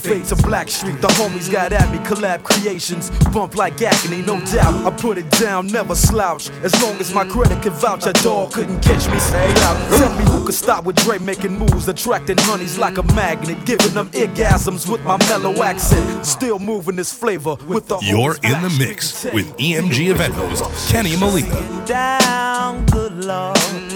Crown fade to Blackstreet. The homies got at me, collab creations. Bump like agony, no doubt. I put it down, never slouch. As long as my credit can vouch, a dog couldn't catch me. Say out. Tell me who could stop with Dre making moves, attracting honeys like a magnet, giving them orgasms with my mellow accent. Still moving this flavor with the. You're in the mix with EMG event host Kenny Molina. Down, good lord.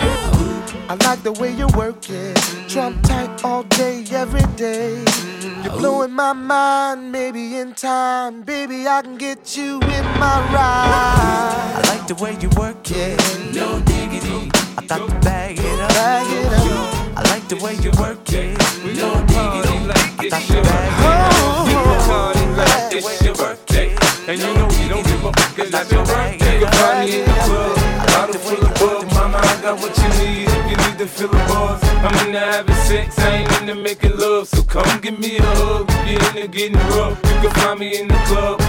I like the way you work it, Trump tight all day, every day. You're oh. blowing my mind, maybe in time, baby I can get you in my ride. I like the way you work it, no diggity. I got to bag it up. Bag it up. I like the way you work it, no diggity. I got to bag it up. Oh, The way you work it, And you know we don't give up because that's your birthday. You can find me in the club, bottle full of bug. Mama, I got what you to fill the buzz. I'm into having sex, I ain't into making love. So come give me a hug you're into getting rough. You can find me in the club,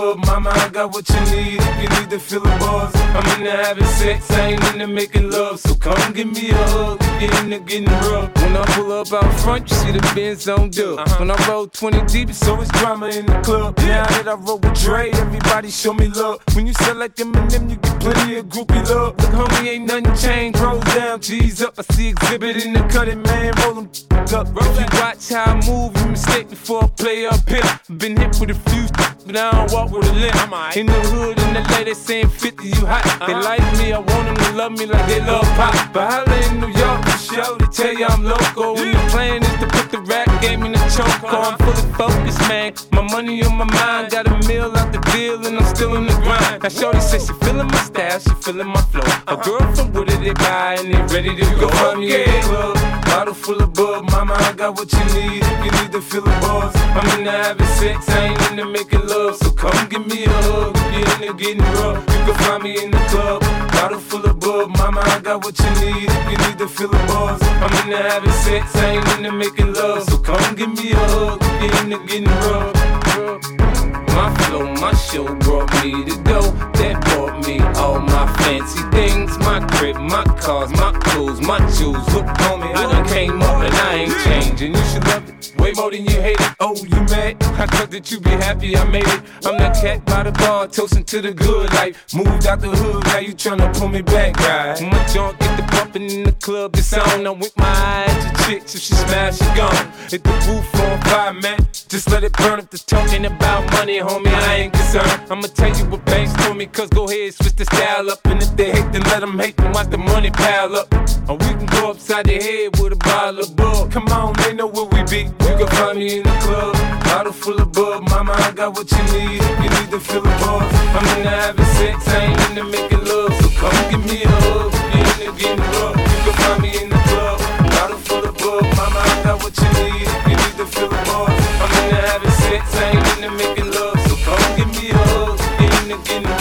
of. Mama, I got what you need if you need to fill the buzz. I'm into having sex, I ain't into making love. So come give me a hug if you're into getting rough. When I pull up out front, you see the Benz on dub. Uh-huh. When I roll 20 deep, it's always drama in the club. Now that I roll with Dre, everybody show me love. When you sell like Eminem, you get plenty of groupie love. Look, homie, ain't nothing changed. Rolls down, G's up. I see Xzibit in the cutting, man. Roll them up. If you watch how I move, you mistake before I play up here. Been hit with a few, but I don't walk with a limp. In the hood, in the lady saying 50, you hot. Uh-huh. They like me, I want them to love me like they love pop. But holla in New York, show, they tell you I'm local. And the plan is to put the rap game me the choke. I'm fully focused, man. My money on my mind, got a meal out the deal, and I'm still in the grind. Now, Shorty says she feeling my style, she feeling my flow. A girl from Wooded, they buy, and they ready to go. In the club, bottle full of bug. Mama, I got what you need if you need to feel the buzz. I'm into having sex, I ain't into making love. So come give me a hug if you're into getting rough. You can find me in the club, bottle full of bug. Mama, I got what you need if you need to feel the buzz. I'm into having sex, I ain't into making love. So come give me a hug you're into getting rough. My my show brought me to go. That brought me all my fancy things. My crib, my cars, my clothes, my jewels. Look, on me, I done came up and I ain't changing. You should love it way more than you hate it. Oh, you mad? I thought that you be happy I made it. I'm that cat by the bar, toasting to the good life. Moved out the hood, now you tryna pull me back, right? My junk get the bumping in the club, it's on. I'm with my eyes to chicks, if she smash, she gone. Hit the roof on fire, man. Just let it burn up the talking about money, homie. I ain't concerned. I'ma tell you what banks told me, cause go ahead, switch the style up. And if they hate, then let them hate, then watch the money pile up. Or we can go upside the head with a bottle of bug. Come on, they know where we be. You can find me in the club, bottle full of bug. Mama, I got what you need. You need to feel buzz, I'm into having sex, I ain't into making love. So come give me a hug, you into getting rough. If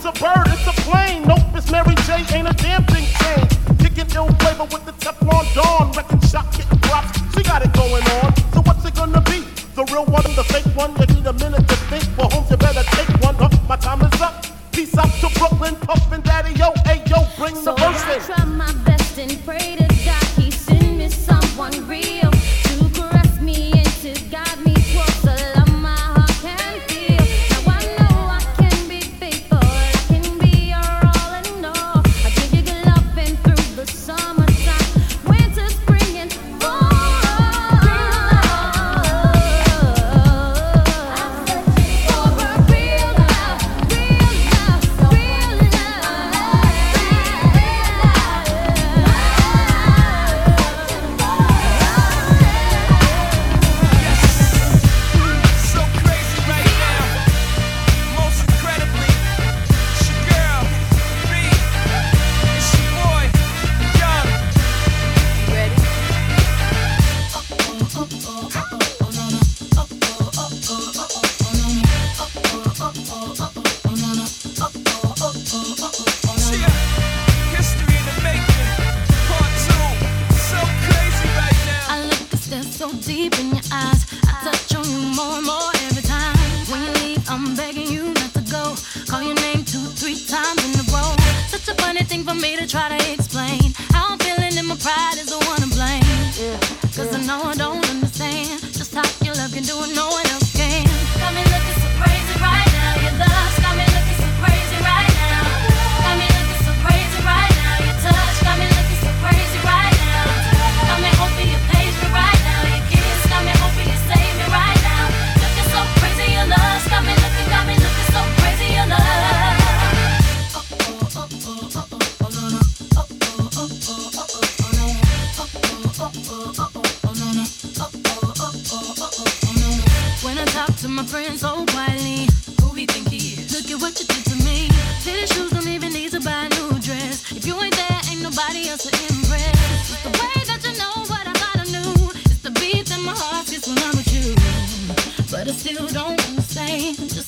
it's a bird, it's a plane. Nope, it's Mary J. Ain't a damn thing changed. Kicking ill flavor with the Teflon Don. Wrecking shop, getting props. She got it going on. So what's it gonna be? The real one, the fake one. You need a minute to think. Well, homes, you better take one. off. my time is up. Peace out to Brooklyn, puffin' daddy yo, hey yo, bring so the verse.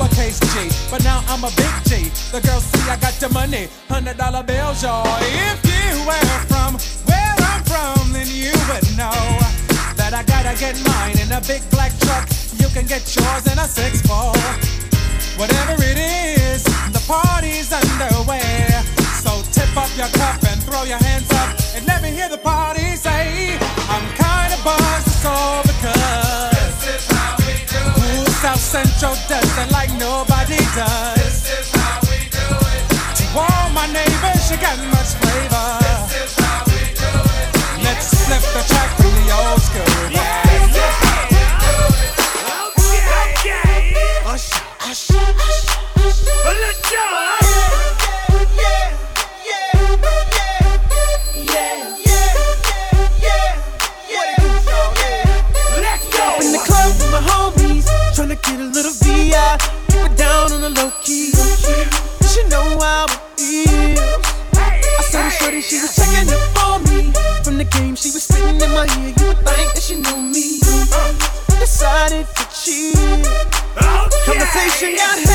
I taste G, but now I'm a big G. The girls see I got the money, hundred dollar bills, y'all. If you were from where I'm from, then you would know that I gotta get mine in a big black truck. You can get yours in a six four. Whatever it is, the party's underway. So tip up your cup and throw your hands up and let me hear the party say, I'm kinda buzzed, Central doesn't like nobody does. Get a little VI, keep it down on the low key. You know how it is. I saw the shorty, she was checking up on me. From the game, she was spitting in my ear. You would think that she knew me. Decided to cheat. Oh, Conversation got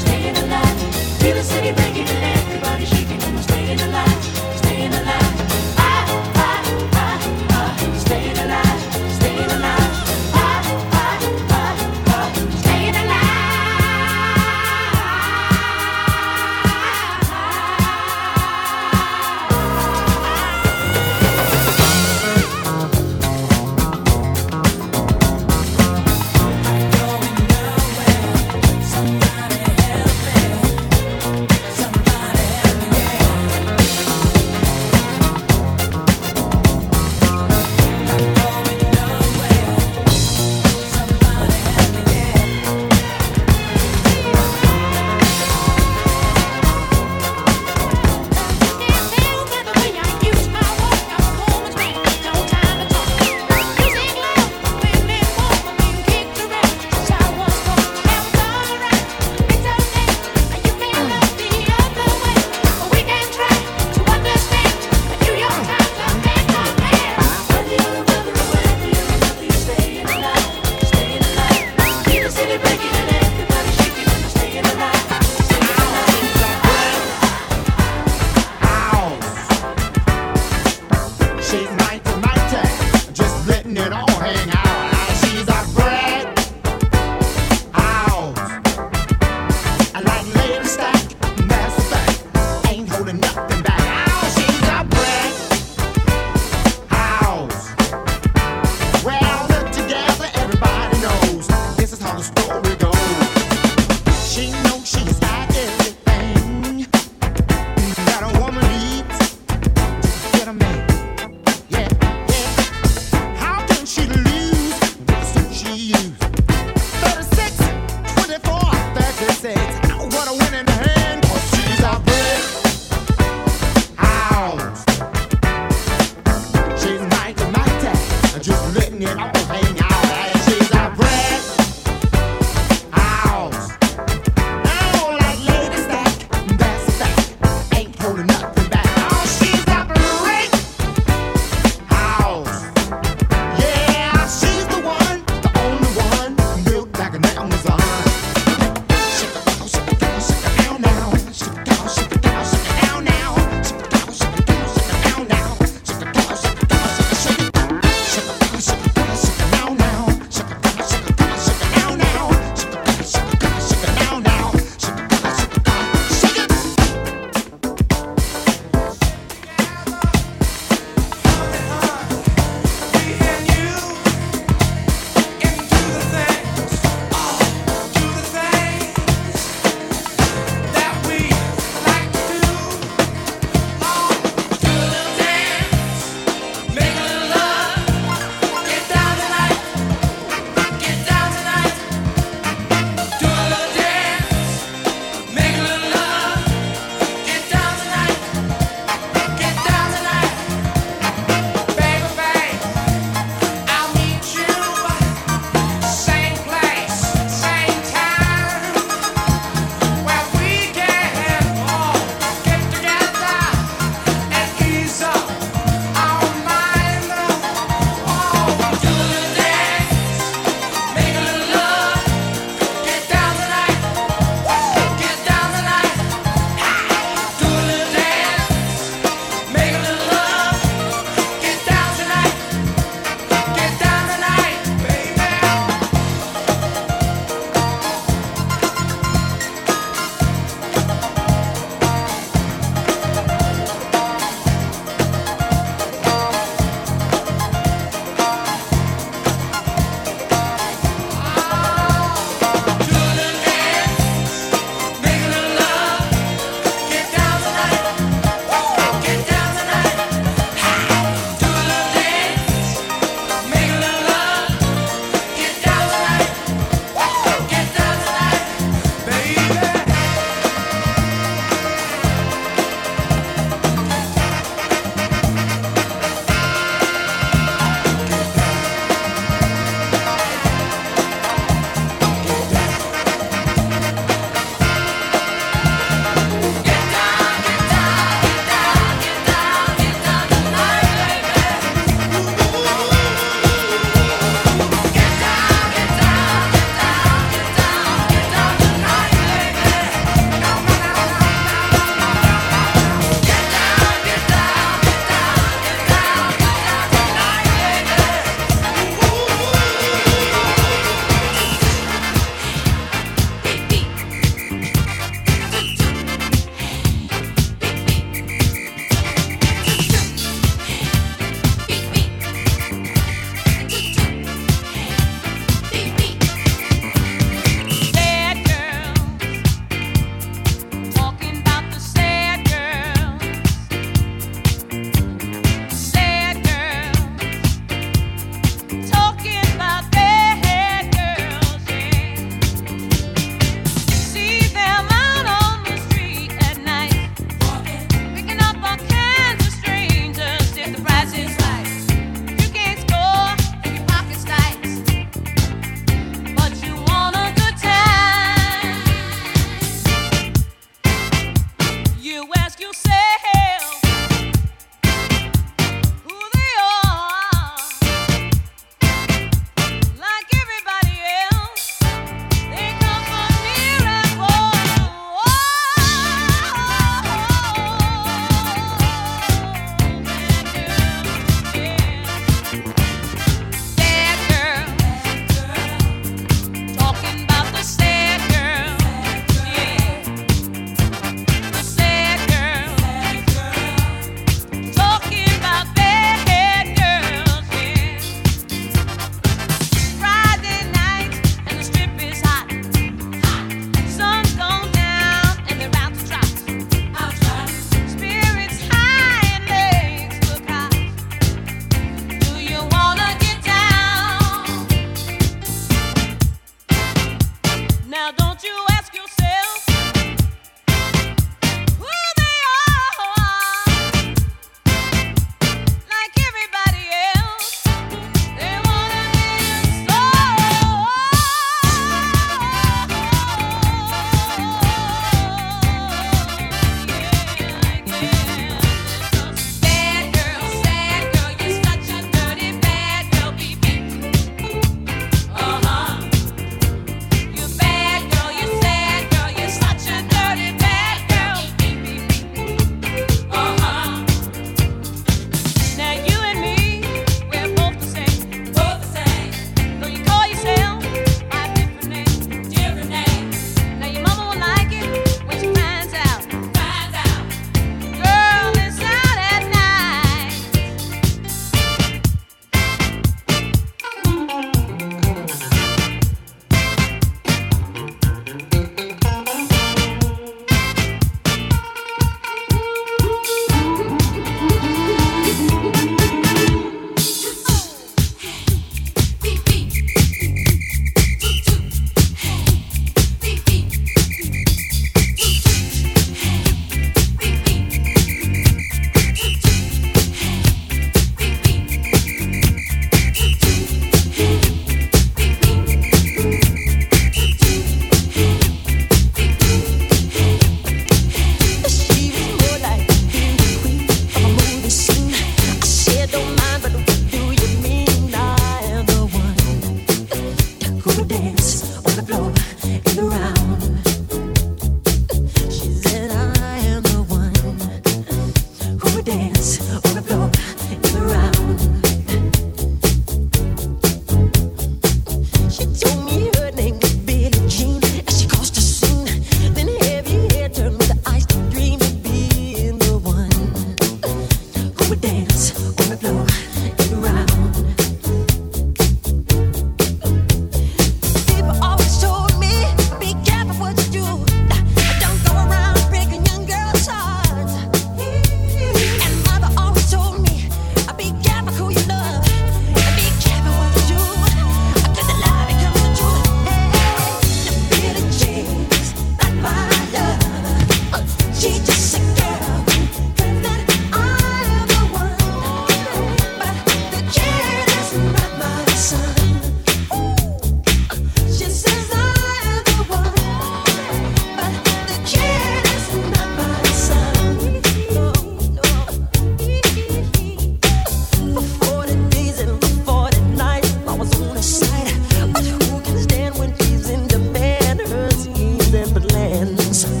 plans.